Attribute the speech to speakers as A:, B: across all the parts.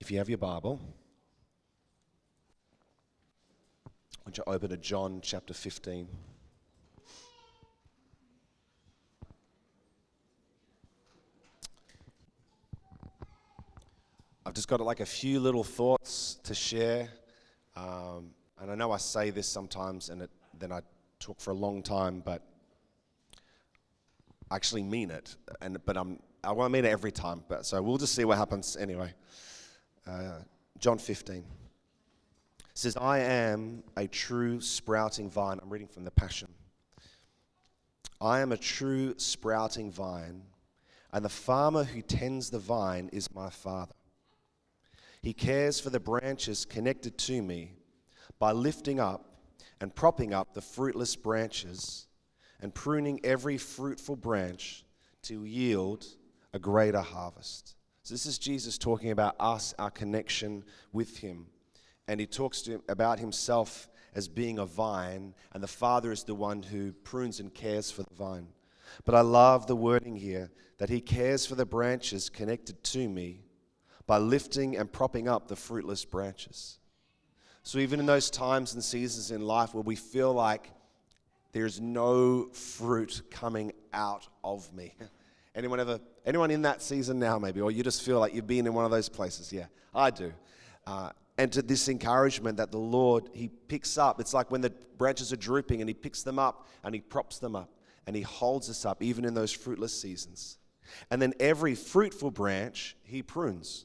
A: If you have your Bible, would you open to John chapter 15? I've just got like a few little thoughts to share. Um, and I know I say this sometimes and it, then I talk for a long time, but I actually mean it. And, but I'm, I won't mean it every time. But, so we'll just see what happens anyway. Uh, John 15 says, I am a true sprouting vine. I'm reading from the Passion. I am a true sprouting vine, and the farmer who tends the vine is my Father. He cares for the branches connected to me by lifting up and propping up the fruitless branches and pruning every fruitful branch to yield a greater harvest. So, this is Jesus talking about us, our connection with Him. And He talks him about Himself as being a vine, and the Father is the one who prunes and cares for the vine. But I love the wording here that He cares for the branches connected to me by lifting and propping up the fruitless branches. So, even in those times and seasons in life where we feel like there's no fruit coming out of me. Anyone ever, anyone in that season now, maybe, or you just feel like you've been in one of those places? Yeah, I do. Uh, and to this encouragement that the Lord, He picks up. It's like when the branches are drooping and He picks them up and He props them up and He holds us up, even in those fruitless seasons. And then every fruitful branch He prunes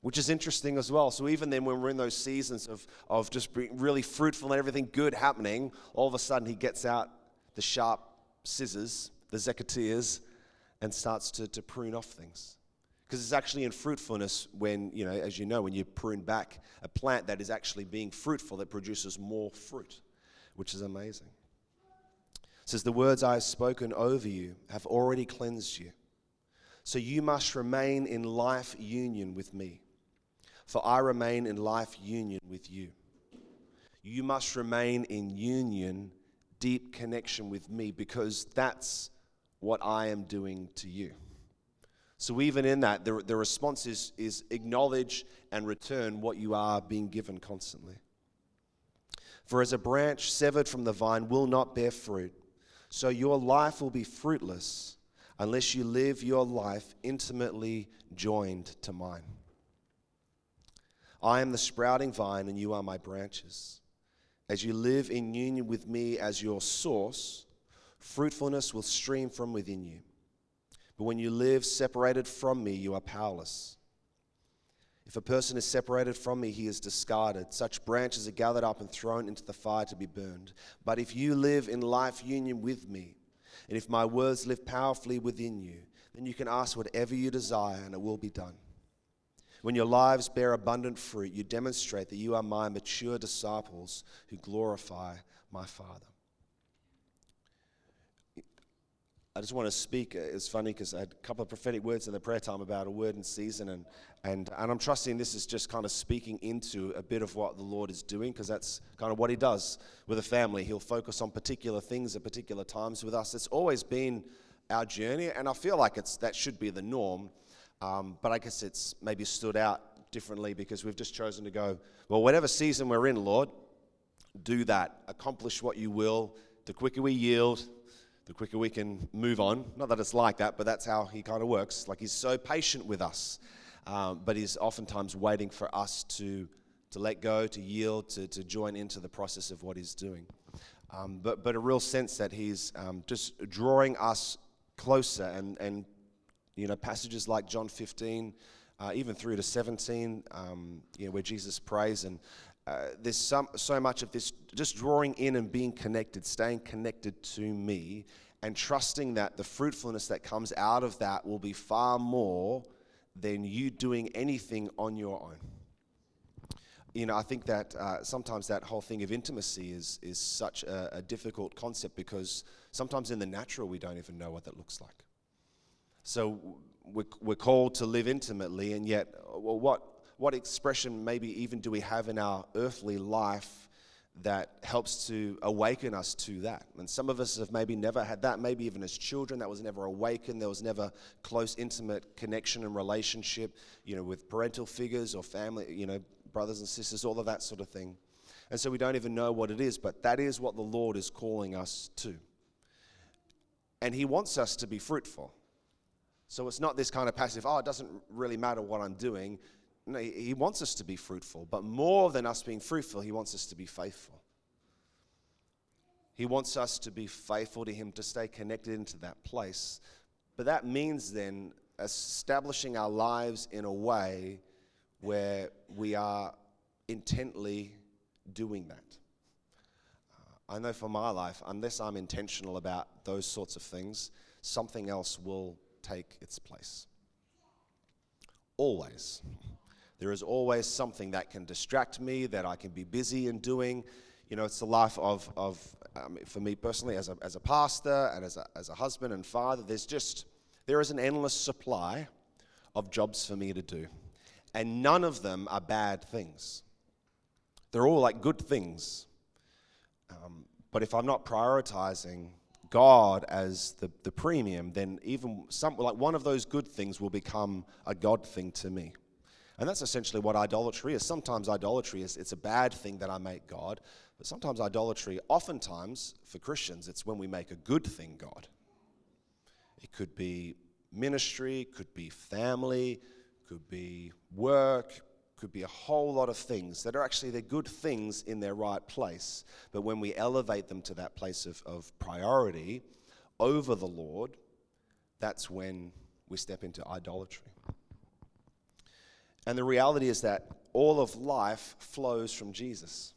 A: which is interesting as well. So even then, when we're in those seasons of, of just being really fruitful and everything good happening, all of a sudden he gets out the sharp scissors, the secateurs, and starts to, to prune off things. Because it's actually in fruitfulness when, you know, as you know, when you prune back a plant that is actually being fruitful, that produces more fruit, which is amazing. It says, The words I have spoken over you have already cleansed you. So you must remain in life union with me for I remain in life union with you. You must remain in union, deep connection with me, because that's what I am doing to you. So, even in that, the, the response is, is acknowledge and return what you are being given constantly. For as a branch severed from the vine will not bear fruit, so your life will be fruitless unless you live your life intimately joined to mine. I am the sprouting vine, and you are my branches. As you live in union with me as your source, fruitfulness will stream from within you. But when you live separated from me, you are powerless. If a person is separated from me, he is discarded. Such branches are gathered up and thrown into the fire to be burned. But if you live in life union with me, and if my words live powerfully within you, then you can ask whatever you desire and it will be done. When your lives bear abundant fruit, you demonstrate that you are my mature disciples who glorify my Father. I just want to speak. It's funny because I had a couple of prophetic words in the prayer time about a word in season, and, and, and I'm trusting this is just kind of speaking into a bit of what the Lord is doing because that's kind of what He does with a family. He'll focus on particular things at particular times with us. It's always been our journey, and I feel like it's, that should be the norm. Um, but I guess it's maybe stood out differently because we've just chosen to go, well, whatever season we're in, Lord, do that. Accomplish what you will. The quicker we yield, the quicker we can move on. Not that it's like that, but that's how He kind of works. Like He's so patient with us, um, but He's oftentimes waiting for us to, to let go, to yield, to, to join into the process of what He's doing. Um, but, but a real sense that He's um, just drawing us closer and, and you know, passages like John 15, uh, even through to 17, um, you know, where Jesus prays. And uh, there's some, so much of this just drawing in and being connected, staying connected to me, and trusting that the fruitfulness that comes out of that will be far more than you doing anything on your own. You know, I think that uh, sometimes that whole thing of intimacy is, is such a, a difficult concept because sometimes in the natural we don't even know what that looks like. So we're, we're called to live intimately, and yet, well, what, what expression maybe even do we have in our earthly life that helps to awaken us to that. And some of us have maybe never had that, maybe even as children, that was never awakened. There was never close, intimate connection and relationship, you know, with parental figures or family, you know, brothers and sisters, all of that sort of thing. And so we don't even know what it is, but that is what the Lord is calling us to. And He wants us to be fruitful. So it's not this kind of passive, oh, it doesn't really matter what I'm doing. No, he wants us to be fruitful, but more than us being fruitful, he wants us to be faithful. He wants us to be faithful to him, to stay connected into that place. But that means then establishing our lives in a way where we are intently doing that. Uh, I know for my life, unless I'm intentional about those sorts of things, something else will take its place. Always. There is always something that can distract me, that I can be busy in doing. You know, it's the life of, of um, for me personally, as a, as a pastor and as a, as a husband and father, there's just, there is an endless supply of jobs for me to do. And none of them are bad things. They're all like good things. Um, but if I'm not prioritizing God as the, the premium, then even some, like one of those good things will become a God thing to me. And that's essentially what idolatry is. Sometimes idolatry is it's a bad thing that I make God, but sometimes idolatry, oftentimes for Christians, it's when we make a good thing God. It could be ministry, could be family, could be work, could be a whole lot of things that are actually they're good things in their right place. But when we elevate them to that place of, of priority over the Lord, that's when we step into idolatry. And the reality is that all of life flows from Jesus.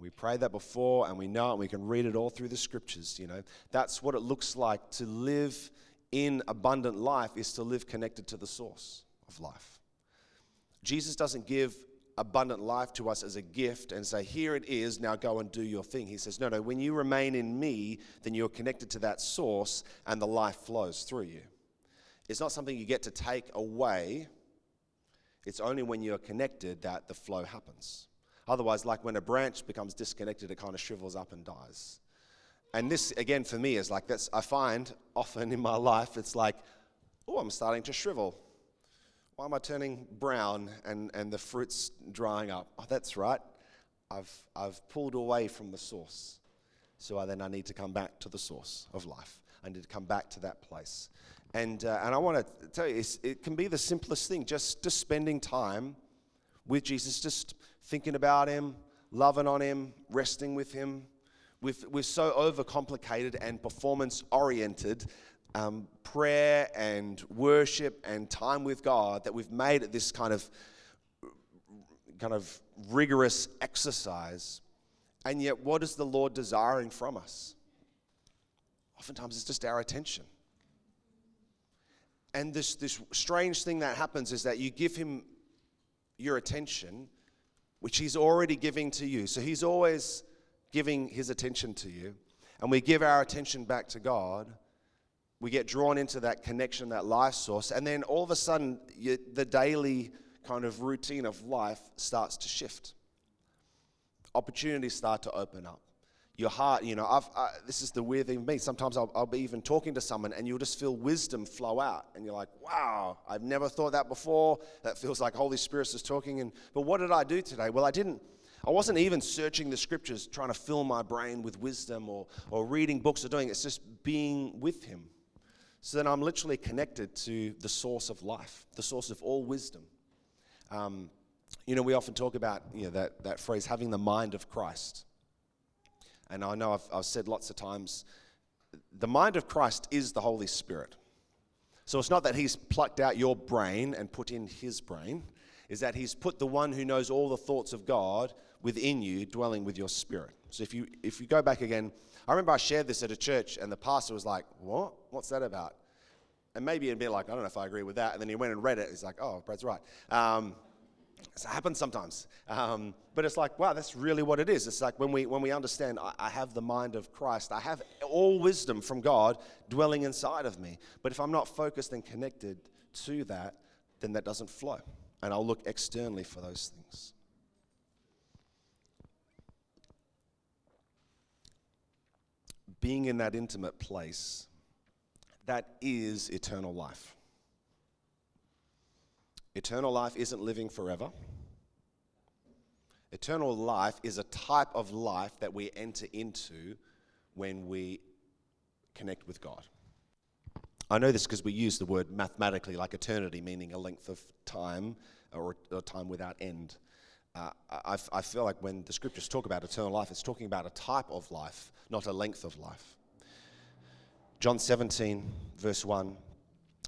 A: We prayed that before and we know it and we can read it all through the scriptures, you know. That's what it looks like to live in abundant life is to live connected to the source of life. Jesus doesn't give abundant life to us as a gift and say, Here it is, now go and do your thing. He says, No, no, when you remain in me, then you're connected to that source and the life flows through you. It's not something you get to take away it's only when you're connected that the flow happens. Otherwise, like when a branch becomes disconnected, it kind of shrivels up and dies. And this, again, for me, is like that's, I find often in my life, it's like, oh, I'm starting to shrivel. Why am I turning brown and, and the fruit's drying up? Oh, that's right. I've, I've pulled away from the source. So I, then I need to come back to the source of life. I need to come back to that place. And, uh, and I want to tell you, it can be the simplest thing, just, just spending time with Jesus, just thinking about Him, loving on Him, resting with Him. We've, we're so overcomplicated and performance oriented. Um, prayer and worship and time with God that we've made it this kind of kind of rigorous exercise. And yet, what is the Lord desiring from us? Oftentimes, it's just our attention. And this, this strange thing that happens is that you give him your attention, which he's already giving to you. So he's always giving his attention to you. And we give our attention back to God. We get drawn into that connection, that life source. And then all of a sudden, you, the daily kind of routine of life starts to shift. Opportunities start to open up your heart, you know, I've, I, this is the weird thing me. Sometimes I'll, I'll, be even talking to someone and you'll just feel wisdom flow out. And you're like, wow, I've never thought that before. That feels like Holy Spirit is talking. And, but what did I do today? Well, I didn't, I wasn't even searching the scriptures, trying to fill my brain with wisdom or, or reading books or doing it. It's just being with Him. So then I'm literally connected to the source of life, the source of all wisdom. Um, you know, we often talk about you know, that, that phrase, having the mind of Christ. And I know I've, I've said lots of times, the mind of Christ is the Holy Spirit. So it's not that he's plucked out your brain and put in his brain, is that he's put the one who knows all the thoughts of God within you, dwelling with your spirit. So if you if you go back again, I remember I shared this at a church and the pastor was like, What? What's that about? And maybe it'd be like, I don't know if I agree with that. And then he went and read it. He's like, Oh, Brad's right. Um, it happens sometimes. Um, but it's like, wow, that's really what it is. It's like when we, when we understand, I, I, have the mind of Christ, I have all wisdom from God dwelling inside of me. But if I'm not focused and connected to that, then that doesn't flow. And I'll look externally for those things. Being in that intimate place, that is eternal life. Eternal life isn't living forever. Eternal life is a type of life that we enter into when we connect with God. I know this because we use the word mathematically, like eternity, meaning a length of time or, a time without end. Uh, I, I feel like when the scriptures talk about eternal life, it's talking about a type of life, not a length of life. John 17, verse 1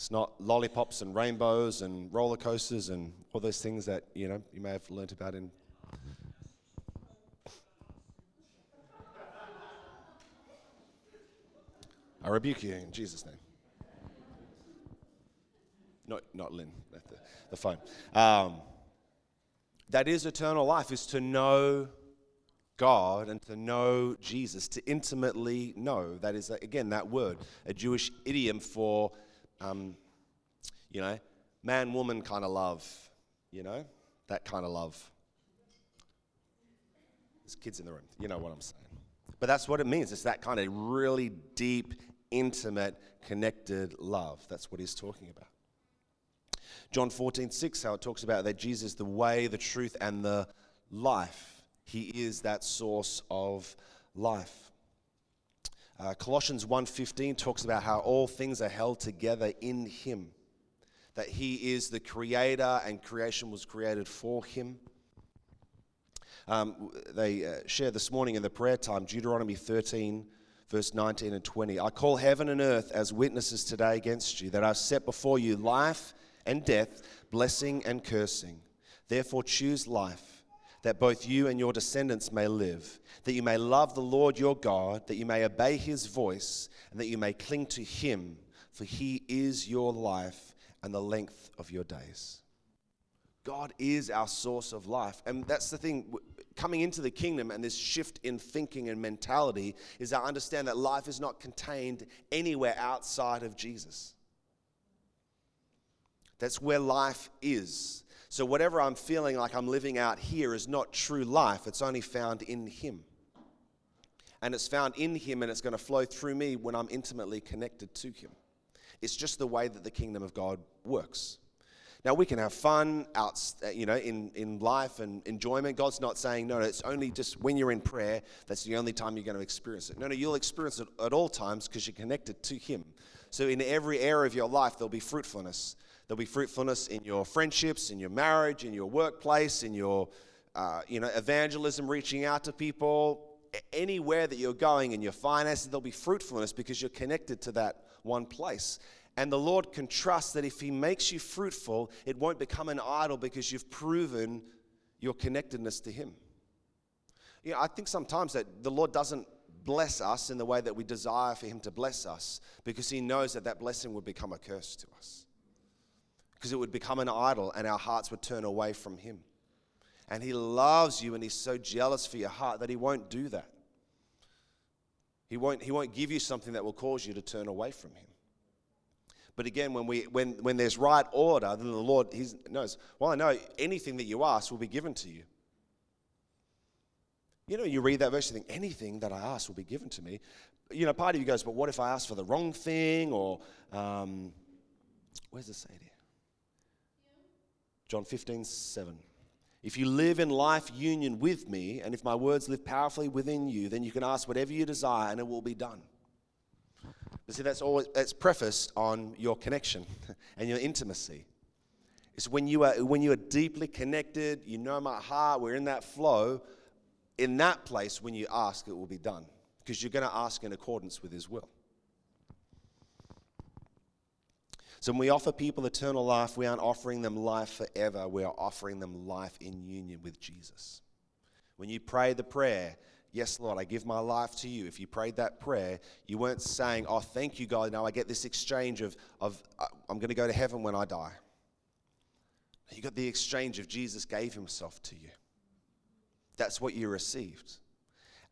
A: It's not lollipops and rainbows and roller coasters and all those things that you know you may have learnt about in. I rebuke you in Jesus' name. Not, not Lynn, the, the phone. Um, that is eternal life, is to know God and to know Jesus, to intimately know. That is, again, that word, a Jewish idiom for um, you know, man woman kind of love, you know, that kind of love. There's kids in the room, you know what I'm saying. But that's what it means. It's that kind of really deep, intimate, connected love. That's what he's talking about. John 14, 6, how it talks about that Jesus the way, the truth, and the life. He is that source of life. Uh, Colossians 1:15 talks about how all things are held together in him. That he is the creator and creation was created for him. Um, they uh, share this morning in the prayer time Deuteronomy 13, verse 19 and 20. I call heaven and earth as witnesses today against you, that I've set before you life and death, blessing and cursing. Therefore, choose life that both you and your descendants may live, that you may love the Lord your God, that you may obey his voice, and that you may cling to him, for he is your life and the length of your days. God is our source of life. And that's the thing, coming into the kingdom and this shift in thinking and mentality is I understand that life is not contained anywhere outside of Jesus. That's where life is. So, whatever I'm feeling like I'm living out here is not true life, it's only found in Him. And it's found in Him and it's going to flow through me when I'm intimately connected to Him. It's just the way that the kingdom of God works. Now we can have fun out, uh, you know, in, in life and enjoyment. God's not saying, no, no, it's only just when you're in prayer, that's the only time you're going to experience it. No, no, you'll experience it at all times because you're connected to Him. So in every area of your life, there'll be fruitfulness. There'll be fruitfulness in your friendships, in your marriage, in your workplace, in your uh, you know, evangelism, reaching out to people. Anywhere that you're going in your finances, there'll be fruitfulness because you're connected to that one place. And the Lord can trust that if He makes you fruitful, it won't become an idol because you've proven your connectedness to Him. You know, I think sometimes that the Lord doesn't bless us in the way that we desire for Him to bless us because He knows that that blessing would become a curse to us because it would become an idol and our hearts would turn away from Him. And He loves you and He's so jealous for your heart that He won't do that. He won't, he won't give you something that will cause you to turn away from Him. But again, when, we, when, when there's right order, then the Lord he knows, well, I know anything that you ask will be given to you. You know, you read that verse, you think, anything that I ask will be given to me. You know, part of you goes, but what if I ask for the wrong thing? Or, um, where's the say here? John 15, 7. If you live in life union with me, and if my words live powerfully within you, then you can ask whatever you desire and it will be done. But see, that's always that's prefaced on your connection and your intimacy. It's when you are when you are deeply connected, you know my heart, we're in that flow. In that place, when you ask, it will be done. Because you're going to ask in accordance with his will. So when we offer people eternal life, we aren't offering them life forever. We are offering them life in union with Jesus. When you pray the prayer, Yes, Lord, I give my life to you. If you prayed that prayer, you weren't saying, Oh, thank you, God. Now I get this exchange of, of uh, I'm going to go to heaven when I die. You got the exchange of Jesus gave himself to you. That's what you received.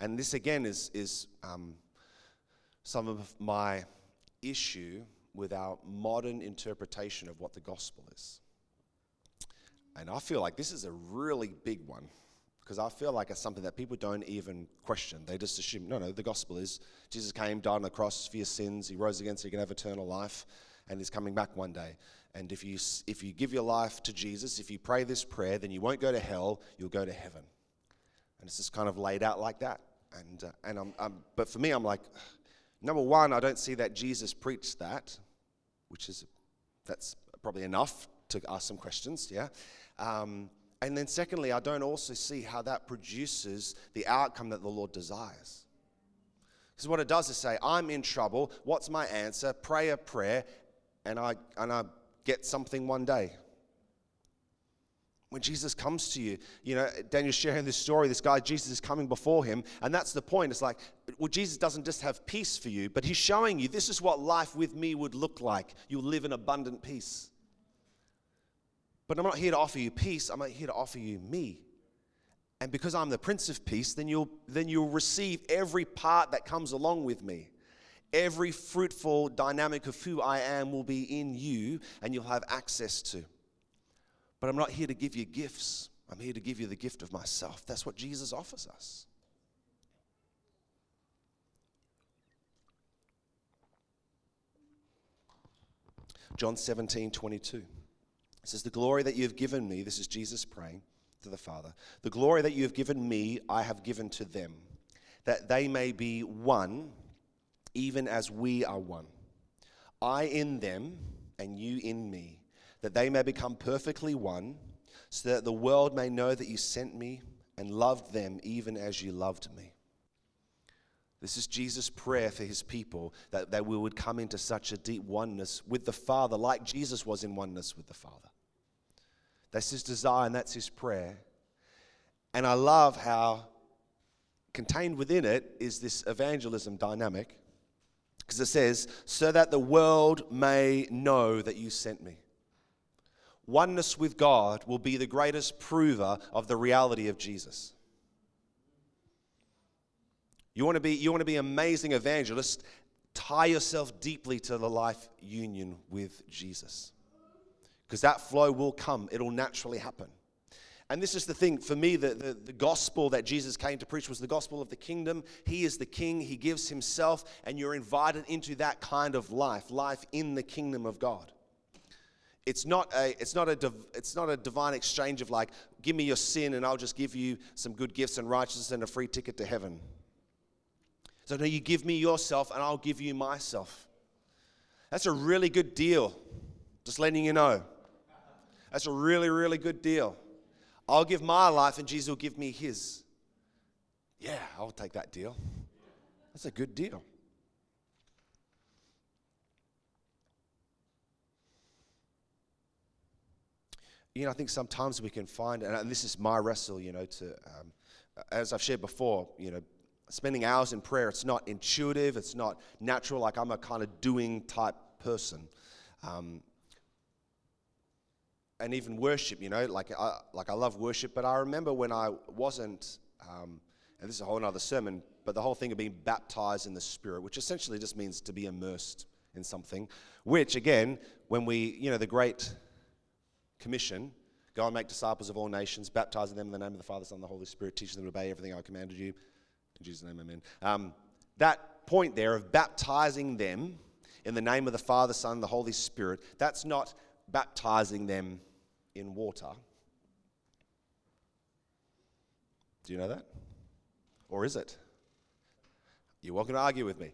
A: And this again is, is um, some of my issue with our modern interpretation of what the gospel is. And I feel like this is a really big one because I feel like it's something that people don't even question. They just assume, no, no, the gospel is Jesus came, died on the cross for your sins, he rose again so you can have eternal life, and he's coming back one day. And if you, if you give your life to Jesus, if you pray this prayer, then you won't go to hell, you'll go to heaven. And it's just kind of laid out like that. And, uh, and I'm, I'm, but for me, I'm like, number one, I don't see that Jesus preached that, which is, that's probably enough to ask some questions, yeah? Um, and then, secondly, I don't also see how that produces the outcome that the Lord desires. Because what it does is say, I'm in trouble. What's my answer? Pray a prayer, and I, and I get something one day. When Jesus comes to you, you know, Daniel's sharing this story. This guy, Jesus, is coming before him. And that's the point. It's like, well, Jesus doesn't just have peace for you, but he's showing you this is what life with me would look like. You'll live in abundant peace. But I'm not here to offer you peace, I'm here to offer you me. And because I'm the Prince of Peace, then you'll, then you'll receive every part that comes along with me. Every fruitful dynamic of who I am will be in you and you'll have access to. But I'm not here to give you gifts. I'm here to give you the gift of myself. That's what Jesus offers us. John 17, 22 says, The glory that you have given me, this is Jesus praying to the Father, the glory that you have given me, I have given to them, that they may be one, even as we are one. I in them, and you in me, that they may become perfectly one, so that the world may know that you sent me and loved them even as you loved me. This is Jesus' prayer for his people that, that we would come into such a deep oneness with the Father, like Jesus was in oneness with the Father. That's his desire and that's his prayer. And I love how contained within it is this evangelism dynamic because it says, so that the world may know that you sent me. Oneness with God will be the greatest prover of the reality of Jesus. You want to be, you want to be amazing evangelist, tie yourself deeply to the life union with Jesus because that flow will come, it'll naturally happen. And this is the thing for me the, the, the, gospel that Jesus came to preach was the gospel of the kingdom. He is the king, he gives himself, and you're invited into that kind of life, life in the kingdom of God. It's not a, it's not a, it's not a divine exchange of like, give me your sin and I'll just give you some good gifts and righteousness and a free ticket to heaven. So, no, you give me yourself and I'll give you myself. That's a really good deal, just letting you know. That's a really, really good deal. I'll give my life and Jesus will give me his. Yeah, I'll take that deal. That's a good deal. You know, I think sometimes we can find, and this is my wrestle, you know, to, um, as I've shared before, you know, spending hours in prayer, it's not intuitive, it's not natural, like I'm a kind of doing type person. Um, and even worship, you know, like I, like I love worship, but I remember when I wasn't, um, and this is a whole other sermon, but the whole thing of being baptized in the Spirit, which essentially just means to be immersed in something, which again, when we, you know, the Great Commission, go and make disciples of all nations, baptizing them in the name of the Father, Son, and the Holy Spirit, teaching them to obey everything I commanded you. In Jesus' name, amen. Um, that point there of baptizing them in the name of the Father, Son, and the Holy Spirit, that's not baptizing them in water. Do you know that? Or is it? You're welcome to argue with me.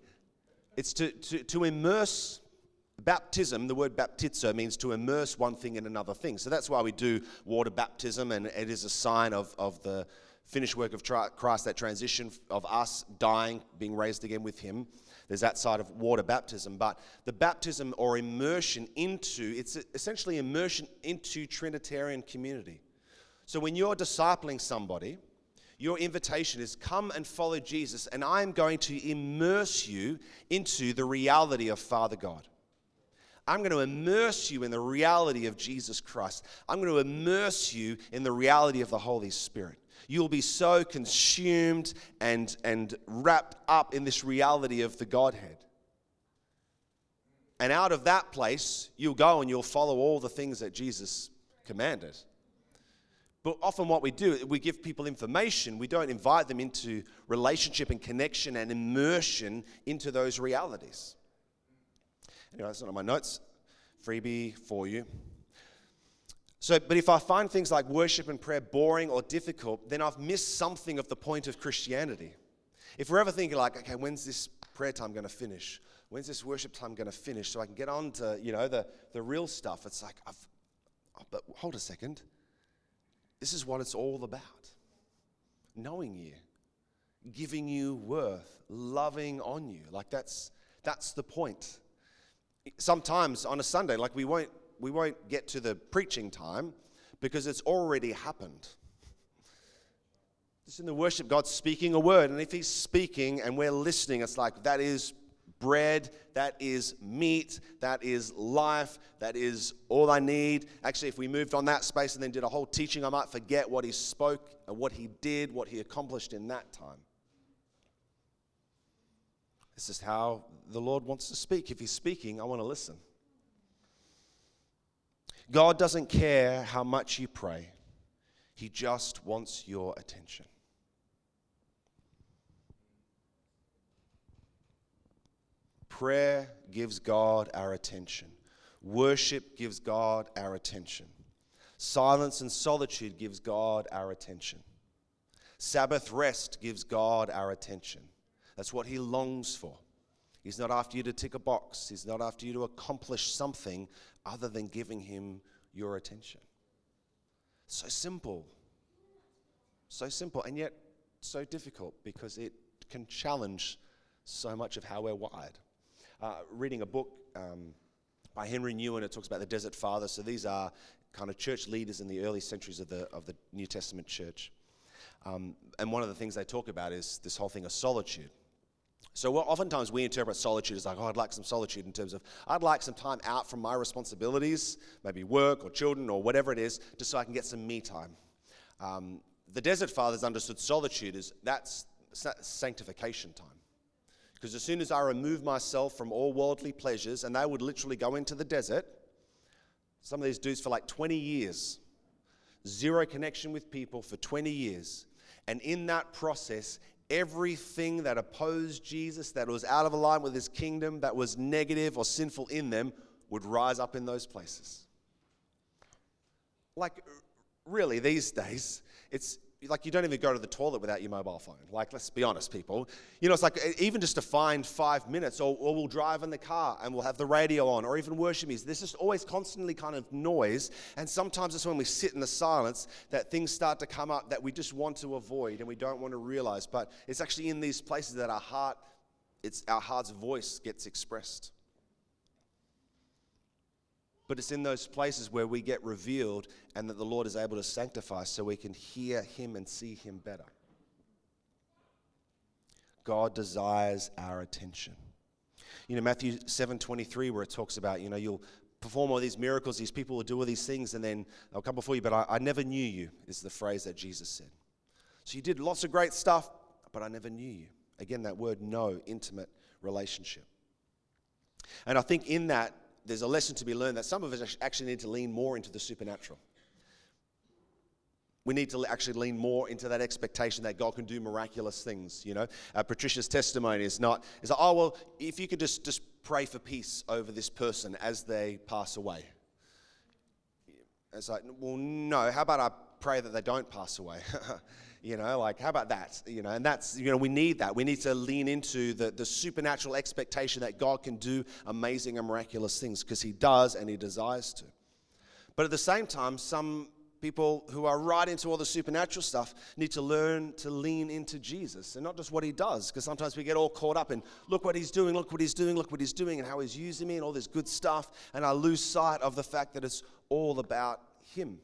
A: It's to, to, to immerse baptism, the word baptizo means to immerse one thing in another thing. So that's why we do water baptism, and it is a sign of, of the finished work of Christ, that transition of us dying, being raised again with Him. There's that side of water baptism, but the baptism or immersion into, it's essentially immersion into Trinitarian community. So when you're discipling somebody, Your invitation is come and follow Jesus, and I am going to immerse you into the reality of Father God. I'm going to immerse you in the reality of Jesus Christ. I'm going to immerse you in the reality of the Holy Spirit. You'll be so consumed and, and wrapped up in this reality of the Godhead. And out of that place, you'll go and you'll follow all the things that Jesus commanded. But often, what we do, we give people information, we don't invite them into relationship and connection and immersion into those realities. Anyway, that's not on my notes. Freebie for you. So, but if I find things like worship and prayer boring or difficult, then I've missed something of the point of Christianity. If we're ever thinking like, okay, when's this prayer time going to finish? When's this worship time going to finish so I can get on to, you know, the, the real stuff? It's like, I've, oh, but hold a second. This is what it's all about. Knowing you, giving you worth, loving on you. Like that's, that's the point. Sometimes on a Sunday, like we won't we won't get to the preaching time because it's already happened. Just in the worship, God's speaking a word. And if He's speaking and we're listening, it's like that is bread, that is meat, that is life, that is all I need. Actually, if we moved on that space and then did a whole teaching, I might forget what He spoke and what He did, what He accomplished in that time. This is how the Lord wants to speak. If He's speaking, I want to listen. God doesn't care how much you pray, He just wants your attention. Prayer gives God our attention. Worship gives God our attention. Silence and solitude gives God our attention. Sabbath rest gives God our attention. That's what He longs for. He's not after you to tick a box, He's not after you to accomplish something other than giving Him your attention. So simple. So simple, and yet so difficult because it can challenge so much of how we're wired. Uh, reading a book um, by Henri Nouwen, it talks about the Desert Fathers. So these are kind of church leaders in the early centuries of the, of the New Testament church. Um, and one of the things they talk about is this whole thing of solitude. So oftentimes we interpret solitude as like, oh, I'd like some solitude in terms of I'd like some time out from my responsibilities, maybe work or children or whatever it is, just so I can get some me time. Um, the Desert Fathers understood solitude as that's sanctification time. Because as soon as I remove myself from all worldly pleasures, and they would literally go into the desert, some of these dudes for like 20 years, zero connection with people for 20 years. And in that process, everything that opposed Jesus, that was out of alignment with his kingdom, that was negative or sinful in them, would rise up in those places. Like, really, these days, it's like you don't even go to the toilet without your mobile phone. Like, let's be honest, people. You know, it's like even just to find five minutes, or, or we'll drive in the car and we'll have the radio on, or even worship music. There's just always constantly kind of noise. And sometimes it's when we sit in the silence that things start to come up that we just want to avoid and we don't want to realize. But it's actually in these places that our heart, it's our heart's voice gets expressed. But it's in those places where we get revealed and that the Lord is able to sanctify so we can hear Him and see Him better. God desires our attention. You know, Matthew 7 23, where it talks about, you know, you'll perform all these miracles, these people will do all these things, and then they'll come before you, but I, I never knew you, is the phrase that Jesus said. So you did lots of great stuff, but I never knew you. Again, that word know, intimate relationship. And I think in that, there's a lesson to be learned that some of us actually need to lean more into the supernatural. We need to actually lean more into that expectation that God can do miraculous things. You know, uh, Patricia's testimony is not is like, oh well, if you could just just pray for peace over this person as they pass away. It's like, well, no. How about I pray that they don't pass away? You know, like, how about that? You know, and that's, you know, we need that. We need to lean into the, the supernatural expectation that God can do amazing and miraculous things because He does and He desires to. But at the same time, some people who are right into all the supernatural stuff need to learn to lean into Jesus and not just what he does, because sometimes we get all caught up in look what he's doing, look what he's doing, look what he's doing, and how he's using me and all this good stuff, and I lose sight of the fact that it's all about him.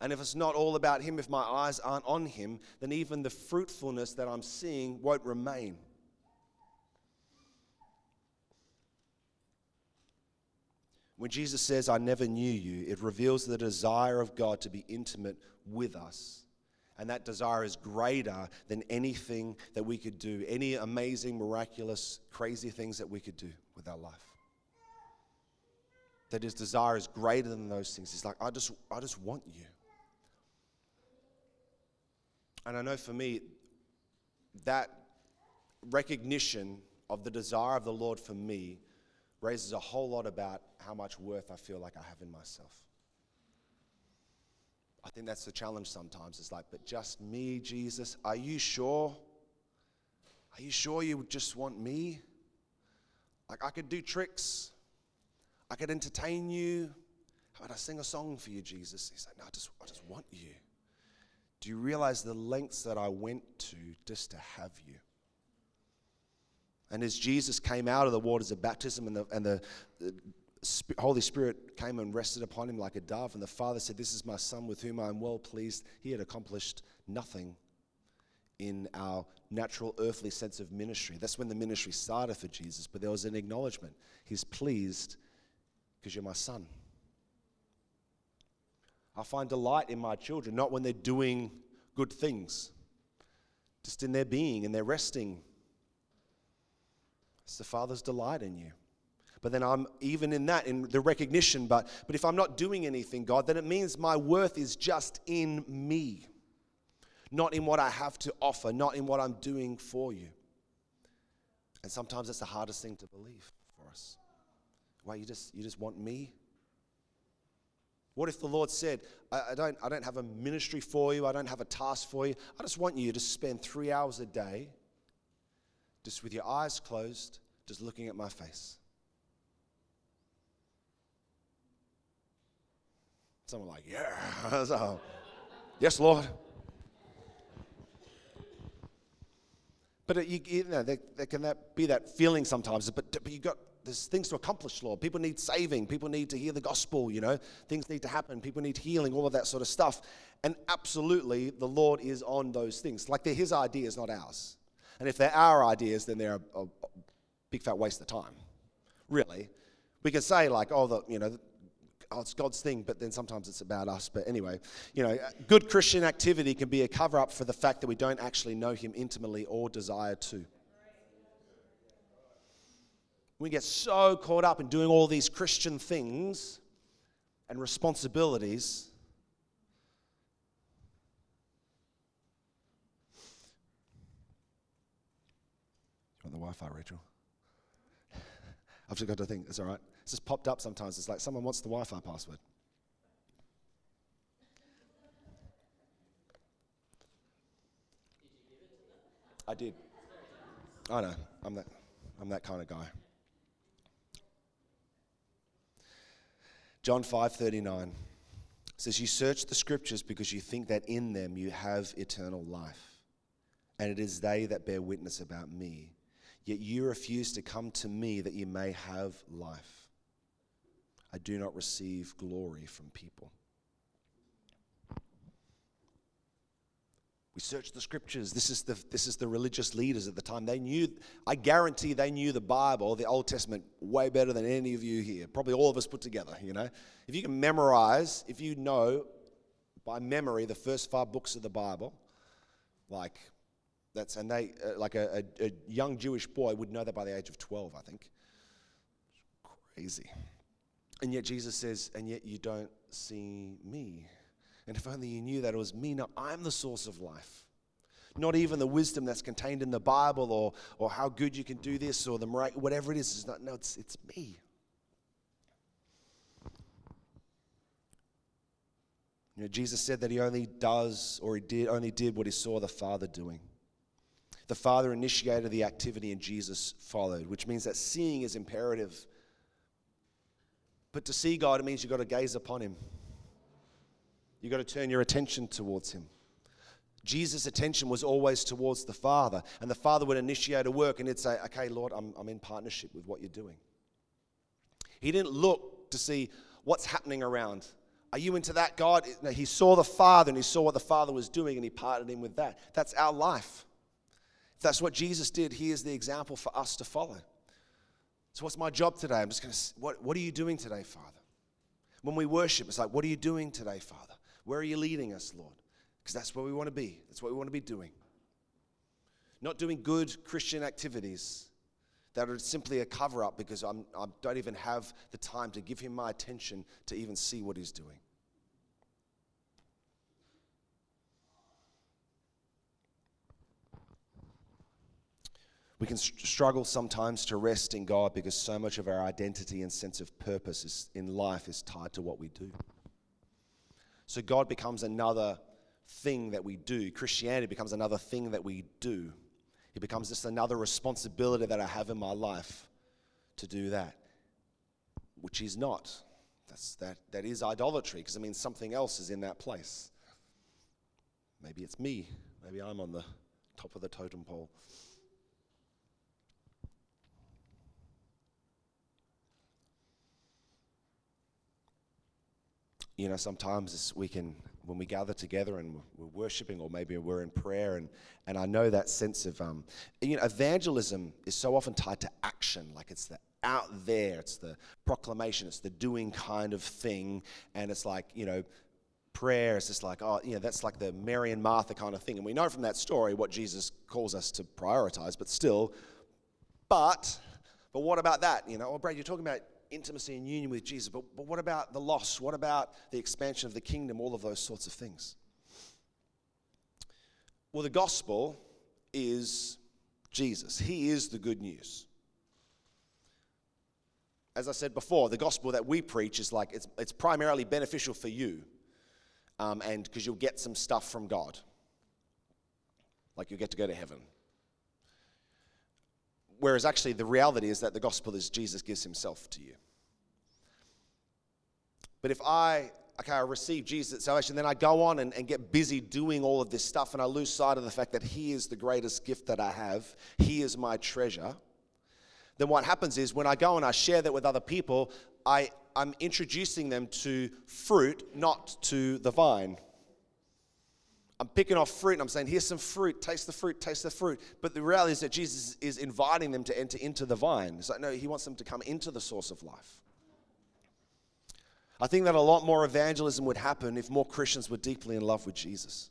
A: And if it's not all about Him, if my eyes aren't on Him, then even the fruitfulness that I'm seeing won't remain. When Jesus says, I never knew you, it reveals the desire of God to be intimate with us. And that desire is greater than anything that we could do, any amazing, miraculous, crazy things that we could do with our life. That his desire is greater than those things. He's like, I just, I just want you. And I know for me, that recognition of the desire of the Lord for me raises a whole lot about how much worth I feel like I have in myself. I think that's the challenge sometimes. It's like, but just me, Jesus, are you sure? Are you sure you would just want me? Like, I could do tricks, I could entertain you. How about I sing a song for you, Jesus? He's like, no, I just, I just want you. Do you realize the lengths that I went to just to have you? And as Jesus came out of the waters of baptism and the, and the, the Holy Spirit came and rested upon him like a dove, and the Father said, This is my Son with whom I am well pleased. He had accomplished nothing in our natural earthly sense of ministry. That's when the ministry started for Jesus, but there was an acknowledgement. He's pleased because you're my Son. I find delight in my children, not when they're doing good things, just in their being, and their resting it's the Father's delight in you. But then I'm even in that, in the recognition, but, but if I'm not doing anything, God, then it means my worth is just in me, not in what I have to offer, not in what I'm doing for you. And sometimes that's the hardest thing to believe for us. Why, you just, you just want me? What if the Lord said, I, I, don't, I don't have a ministry for you, I don't have a task for you, I just want you to spend three hours a day just with your eyes closed, just looking at my face. Someone like, yeah. so, yes, Lord. But you, you, know, there, there, can that be that feeling sometimes. But, but you got there's things to accomplish, Lord. People need saving. People need to hear the gospel. You know, things need to happen. People need healing. All of that sort of stuff. And absolutely, the Lord is on those things. Like they're His ideas, not ours. And if they're our ideas, then they're a, a big fat waste of time. Really. We can say, like, oh, the, you know, oh, it's God's thing, but then sometimes it's about us. But anyway, you know, good Christian activity can be a cover up for the fact that we don't actually know Him intimately or desire to. We get so caught up in doing all these Christian things and responsibilities You want the Wi Fi, Rachel. I've just got to think, it's all right. It's just popped up sometimes. It's like someone wants the Wi Fi password. I did. I know. I'm that, I'm that kind of guy. John 5:39 says you search the scriptures because you think that in them you have eternal life and it is they that bear witness about me Yet you refuse to come to me that you may have life. I do not receive glory from people. We search the scriptures. This is the, this is the religious leaders at the time. They knew, I guarantee they knew the Bible, the Old Testament, way better than any of you here. Probably all of us put together, you know. If you can memorize, if you know by memory the first five books of the Bible, like that's, and they, uh, like a, a, a, young Jewish boy would know that by the age of 12, I think. Crazy. And yet Jesus says, and yet you don't see me. And if only you knew that it was me. Now I'm the source of life. Not even the wisdom that's contained in the Bible or, or how good you can do this or the whatever it is. It's not, no, it's, it's me. You know, Jesus said that he only does or he did only did what he saw the Father doing. The Father initiated the activity and Jesus followed, which means that seeing is imperative. But to see God, it means you've got to gaze upon Him. You've got to turn your attention towards Him. Jesus' attention was always towards the Father, and the Father would initiate a work and he'd say, Okay, Lord, I'm, I'm in partnership with what you're doing. He didn't look to see what's happening around. Are you into that, God? No, he saw the Father and he saw what the Father was doing and he partnered him with that. That's our life. If that's what Jesus did, he is the example for us to follow. So, what's my job today? I'm just going to, what, what are you doing today, Father? When we worship, it's like, what are you doing today, Father? Where are you leading us, Lord? Because that's where we want to be. That's what we want to be doing. Not doing good Christian activities that are simply a cover up because I'm, I don't even have the time to give him my attention to even see what he's doing. We can struggle sometimes to rest in God because so much of our identity and sense of purpose is, in life is tied to what we do. So God becomes another thing that we do. Christianity becomes another thing that we do. It becomes just another responsibility that I have in my life to do that, which is not. That's, that, that is idolatry because it means something else is in that place. Maybe it's me. Maybe I'm on the top of the totem pole. You know, sometimes we can, when we gather together and we're worshiping, or maybe we're in prayer, and, and I know that sense of, um, you know, evangelism is so often tied to action, like it's the out there, it's the proclamation, it's the doing kind of thing, and it's like, you know, prayer is just like, oh, you know, that's like the Mary and Martha kind of thing. And we know from that story what Jesus calls us to prioritize, but still, but, but what about that? You know, well, Brad, you're talking about intimacy and union with Jesus, but, but what about the loss? What about the expansion of the kingdom? All of those sorts of things. Well, the gospel is Jesus, He is the good news. As I said before, the gospel that we preach is like it's, it's primarily beneficial for you, um, and because you'll get some stuff from God. Like you'll get to go to heaven Whereas actually, the reality is that the gospel is Jesus gives himself to you. But if I, okay, I receive Jesus at salvation, then I go on and, and get busy doing all of this stuff, and I lose sight of the fact that He is the greatest gift that I have, He is my treasure. Then what happens is when I go and I share that with other people, I, I'm introducing them to fruit, not to the vine. I'm picking off fruit and I'm saying, here's some fruit, taste the fruit, taste the fruit. But the reality is that Jesus is inviting them to enter into the vine. It's like, no, he wants them to come into the source of life. I think that a lot more evangelism would happen if more Christians were deeply in love with Jesus.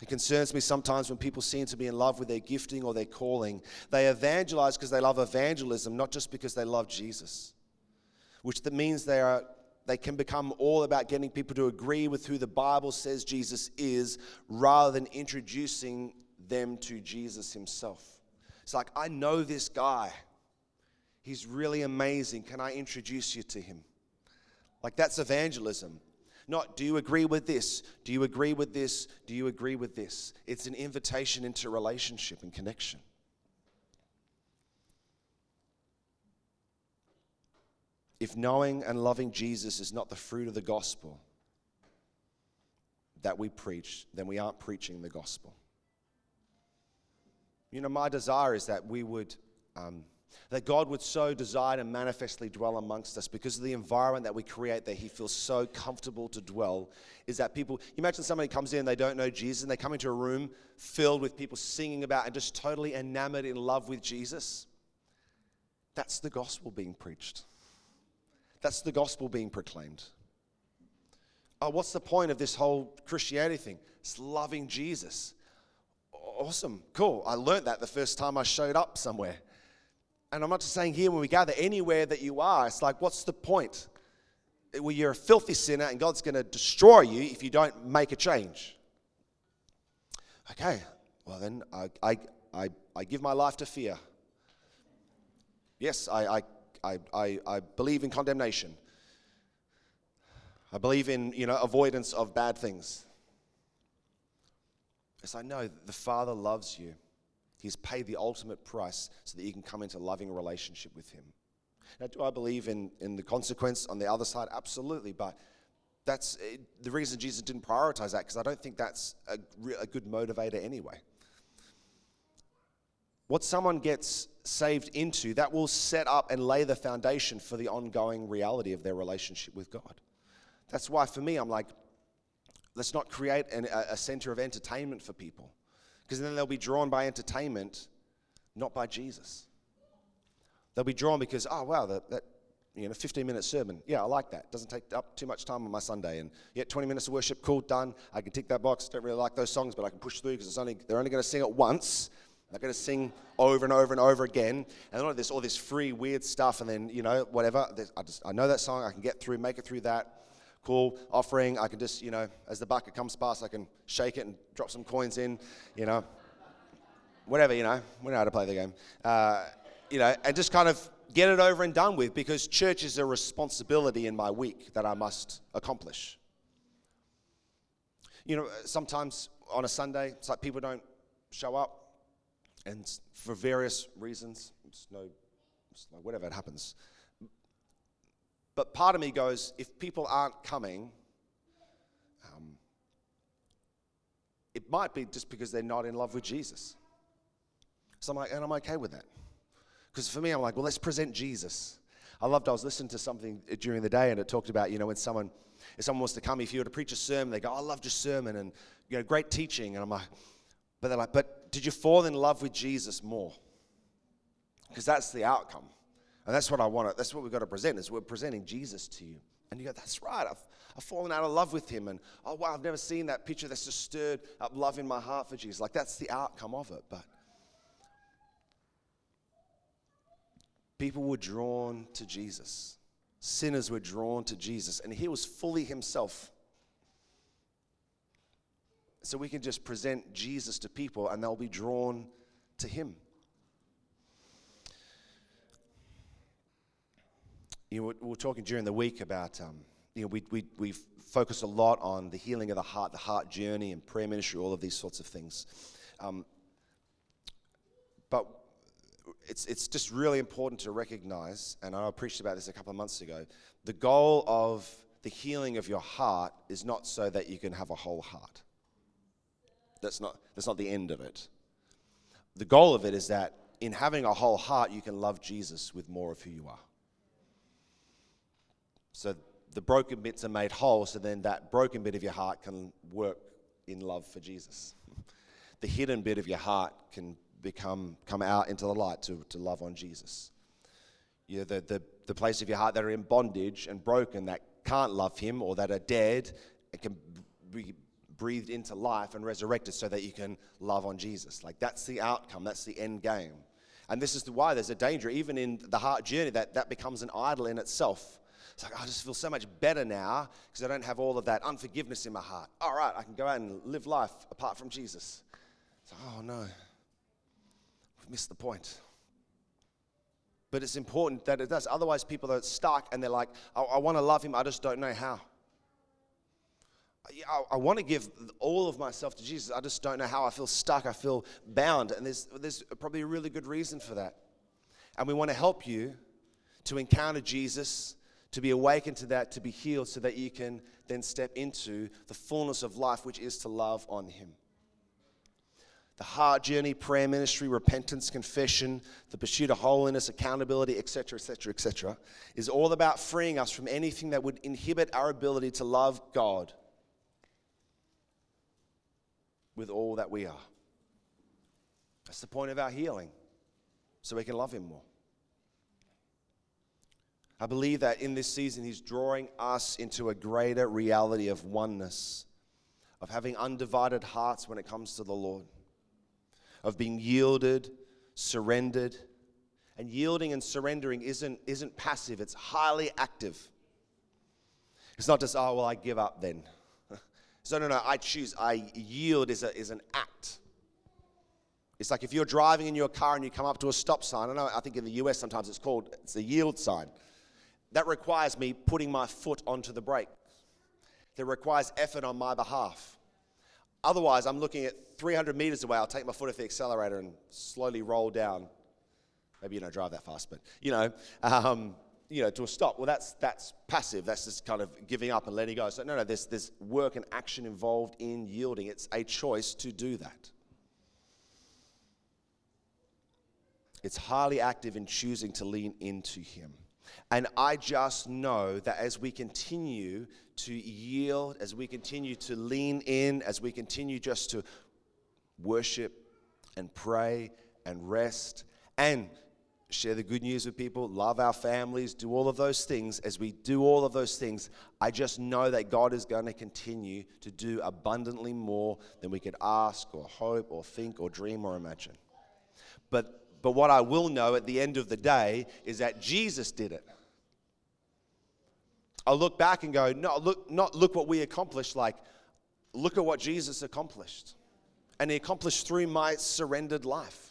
A: It concerns me sometimes when people seem to be in love with their gifting or their calling. They evangelize because they love evangelism, not just because they love Jesus, which means they are they can become all about getting people to agree with who the Bible says Jesus is rather than introducing them to Jesus himself. It's like, I know this guy. He's really amazing. Can I introduce you to him? Like, that's evangelism. Not, do you agree with this? Do you agree with this? Do you agree with this? It's an invitation into relationship and connection. If knowing and loving Jesus is not the fruit of the gospel that we preach, then we aren't preaching the gospel. You know, my desire is that we would, um, that God would so desire and manifestly dwell amongst us because of the environment that we create that He feels so comfortable to dwell. Is that people, imagine somebody comes in, they don't know Jesus, and they come into a room filled with people singing about and just totally enamored in love with Jesus? That's the gospel being preached. That's the gospel being proclaimed. Oh, what's the point of this whole Christianity thing? It's loving Jesus. Awesome, cool. I learned that the first time I showed up somewhere. And I'm not just saying here when we gather, anywhere that you are, it's like, what's the point? Well, you're a filthy sinner and God's going to destroy you if you don't make a change. Okay, well then I, I, I, I give my life to fear. Yes, I, I I, I, I believe in condemnation. I believe in, you know, avoidance of bad things. It's like, no, the Father loves you. He's paid the ultimate price so that you can come into a loving relationship with Him. Now, do I believe in, in the consequence on the other side? Absolutely. But that's the reason Jesus didn't prioritize that because I don't think that's a, a good motivator anyway what someone gets saved into, that will set up and lay the foundation for the ongoing reality of their relationship with God. That's why for me, I'm like, let's not create an, a, a center of entertainment for people. Because then they'll be drawn by entertainment, not by Jesus. They'll be drawn because, oh, wow, that, that you know, 15 minute sermon. Yeah, I like that. Doesn't take up too much time on my Sunday. And yet 20 minutes of worship, cool, done. I can tick that box. Don't really like those songs, but I can push through because it's only, they're only going to sing it once. They're going to sing over and over and over again. And all of this, all this free, weird stuff. And then, you know, whatever. I, just, I know that song. I can get through, make it through that. Cool. Offering. I can just, you know, as the bucket comes past, I can shake it and drop some coins in, you know. Whatever, you know. We know how to play the game. Uh, you know, and just kind of get it over and done with because church is a responsibility in my week that I must accomplish. You know, sometimes on a Sunday, it's like people don't show up, and for various reasons, it's no, it's no whatever it happens. But part of me goes, if people aren't coming, um, it might be just because they're not in love with Jesus. So I'm like, and I'm okay with that. Because for me, I'm like, well, let's present Jesus. I loved, I was listening to something during the day and it talked about, you know, when someone, if someone wants to come, if you were to preach a sermon, they go, I loved your sermon and, you know, great teaching. And I'm like, but they're like, but did you fall in love with Jesus more? Because that's the outcome. And that's what I want. To, that's what we've got to present is we're presenting Jesus to you. And you go, that's right. I've, I've fallen out of love with him. And, oh, wow, I've never seen that picture that's just stirred up love in my heart for Jesus. Like, that's the outcome of it. But people were drawn to Jesus. Sinners were drawn to Jesus, and he was fully himself. So we can just present Jesus to people, and they'll be drawn to him. You know, we were talking during the week about, um, you know, we, we, we focus a lot on the healing of the heart, the heart journey, and prayer ministry, all of these sorts of things. Um, but it's, it's just really important to recognize, and I preached about this a couple of months ago. The goal of the healing of your heart is not so that you can have a whole heart. That's not, that's not the end of it. The goal of it is that in having a whole heart, you can love Jesus with more of who you are. So the broken bits are made whole, so then that broken bit of your heart can work in love for Jesus. The hidden bit of your heart can become come out into the light to, to love on Jesus. You know, the, the, the place of your heart that are in bondage and broken that can't love him or that are dead it can be breathed into life and resurrected so that you can love on Jesus. Like that's the outcome, that's the end game. And this is why there's a danger, even in the heart journey, that that becomes an idol in itself. It's like, oh, I just feel so much better now because I don't have all of that unforgiveness in my heart. All right, I can go out and live life apart from Jesus. It's like, oh no, we've missed the point. But it's important that it does. Otherwise, people are stuck and they're like, I, I want to love him, I just don't know how. I, I want to give all of myself to Jesus. I just don't know how. I feel stuck. I feel bound. And there's, there's probably a really good reason for that. And we want to help you to encounter Jesus, to be awakened to that, to be healed, so that you can then step into the fullness of life, which is to love on Him the heart journey, prayer ministry, repentance, confession, the pursuit of holiness, accountability, etc., etc., etc., is all about freeing us from anything that would inhibit our ability to love God with all that we are. That's the point of our healing, so we can love Him more. I believe that in this season, He's drawing us into a greater reality of oneness, of having undivided hearts when it comes to the Lord of being yielded, surrendered. And yielding and surrendering isn't, isn't passive, it's highly active. It's not just, oh, well, I give up then. So, no, no, I choose. I yield is, a, is an act. It's like if you're driving in your car and you come up to a stop sign. I know, I think in the US sometimes it's called, it's a yield sign. That requires me putting my foot onto the brake. That requires effort on my behalf. Otherwise, I'm looking at 300 meters away. I'll take my foot off the accelerator and slowly roll down. Maybe you don't drive that fast, but you know, um, you know, to a stop. Well, that's that's passive. That's just kind of giving up and letting go. So no, no, there's there's work and action involved in yielding. It's a choice to do that. It's highly active in choosing to lean into Him. And I just know that as we continue to yield, as we continue to lean in, as we continue just to worship and pray and rest and share the good news with people, love our families, do all of those things. As we do all of those things, I just know that God is going to continue to do abundantly more than we could ask or hope or think or dream or imagine. But, but what I will know at the end of the day is that Jesus did it. I'll look back and go, no, look, not look what we accomplished, like, look at what Jesus accomplished. And he accomplished through my surrendered life.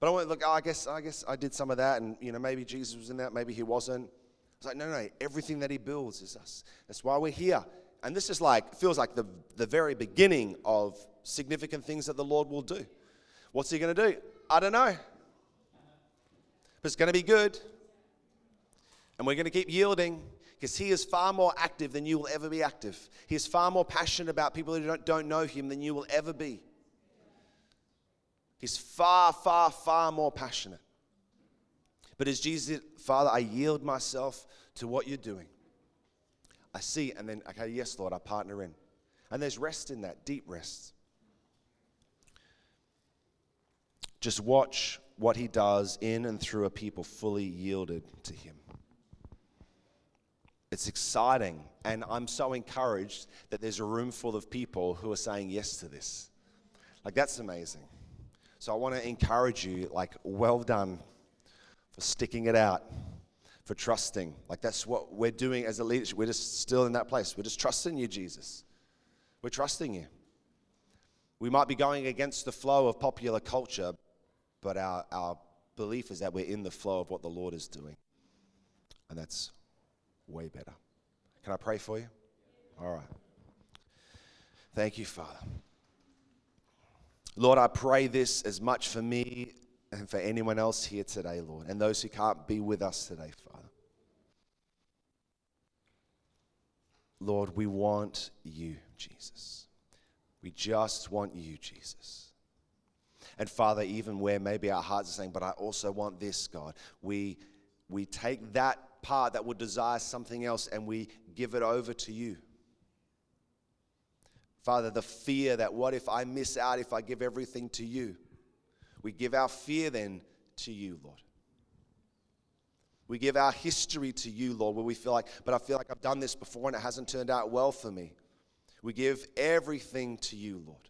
A: But I went, look, I guess, I guess I did some of that, and you know, maybe Jesus was in that, maybe he wasn't. It's like, no, no, everything that he builds is us. That's why we're here. And this is like, feels like the, the very beginning of significant things that the Lord will do. What's he going to do? I don't know. But it's going to be good. And we're going to keep yielding because he is far more active than you will ever be active. He is far more passionate about people who don't, don't know him than you will ever be. He's far, far, far more passionate. But as Jesus Father, I yield myself to what you're doing. I see, and then, okay, yes, Lord, I partner in. And there's rest in that, deep rest. Just watch what he does in and through a people fully yielded to him. It's exciting, and I'm so encouraged that there's a room full of people who are saying yes to this. Like, that's amazing. So I want to encourage you, like, well done for sticking it out, for trusting. Like, that's what we're doing as a leadership. We're just still in that place. We're just trusting you, Jesus. We're trusting you. We might be going against the flow of popular culture, but our, our belief is that we're in the flow of what the Lord is doing. And that's way better. Can I pray for you? All right. Thank you, Father. Lord, I pray this as much for me and for anyone else here today, Lord, and those who can't be with us today, Father. Lord, we want you, Jesus. We just want you, Jesus. And Father, even where maybe our hearts are saying, but I also want this, God, we, we take that part that would desire something else and we give it over to you. Father, the fear that what if I miss out if I give everything to you? We give our fear then to you, Lord. We give our history to you, Lord, where we feel like, but I feel like I've done this before and it hasn't turned out well for me. We give everything to you, Lord.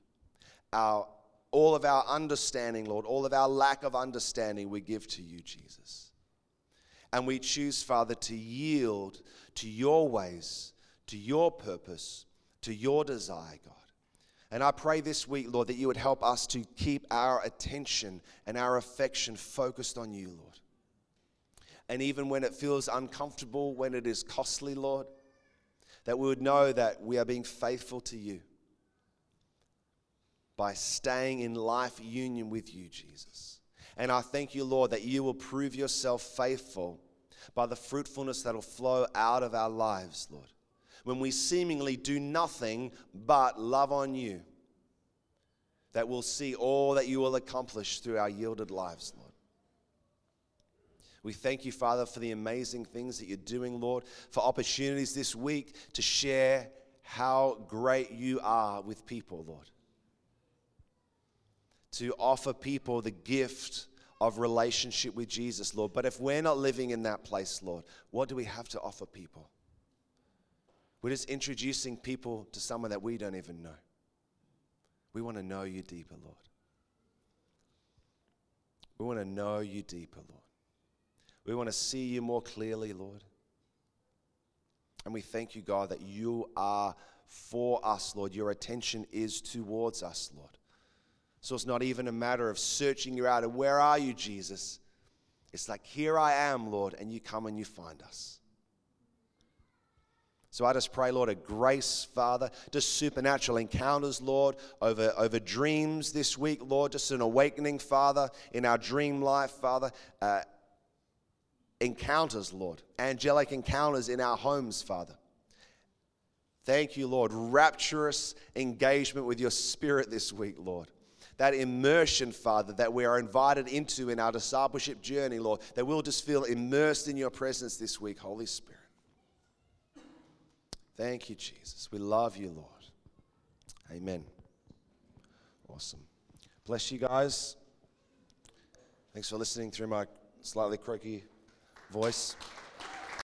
A: Our, all of our understanding, Lord, all of our lack of understanding, we give to you, Jesus. And we choose, Father, to yield to your ways, to your purpose, to your desire, God. And I pray this week, Lord, that you would help us to keep our attention and our affection focused on you, Lord. And even when it feels uncomfortable, when it is costly, Lord, that we would know that we are being faithful to you by staying in life union with you, Jesus. And I thank you, Lord, that you will prove yourself faithful by the fruitfulness that will flow out of our lives, Lord when we seemingly do nothing but love on you, that we'll see all that you will accomplish through our yielded lives, Lord. We thank you, Father, for the amazing things that you're doing, Lord, for opportunities this week to share how great you are with people, Lord. To offer people the gift of relationship with Jesus, Lord. But if we're not living in that place, Lord, what do we have to offer people? We're just introducing people to someone that we don't even know. We want to know you deeper, Lord. We want to know you deeper, Lord. We want to see you more clearly, Lord. And we thank you, God, that you are for us, Lord. Your attention is towards us, Lord. So it's not even a matter of searching you out and where are you, Jesus? It's like, here I am, Lord, and you come and you find us. So I just pray, Lord, a grace, Father, just supernatural encounters, Lord, over, over dreams this week, Lord, just an awakening, Father, in our dream life, Father. Uh, encounters, Lord, angelic encounters in our homes, Father. Thank you, Lord. Rapturous engagement with your spirit this week, Lord. that immersion, Father, that we are invited into in our discipleship journey, Lord, that we'll just feel immersed in your presence this week, Holy Spirit. Thank you, Jesus. We love you, Lord. Amen. Awesome. Bless you guys. Thanks for listening through my slightly croaky voice.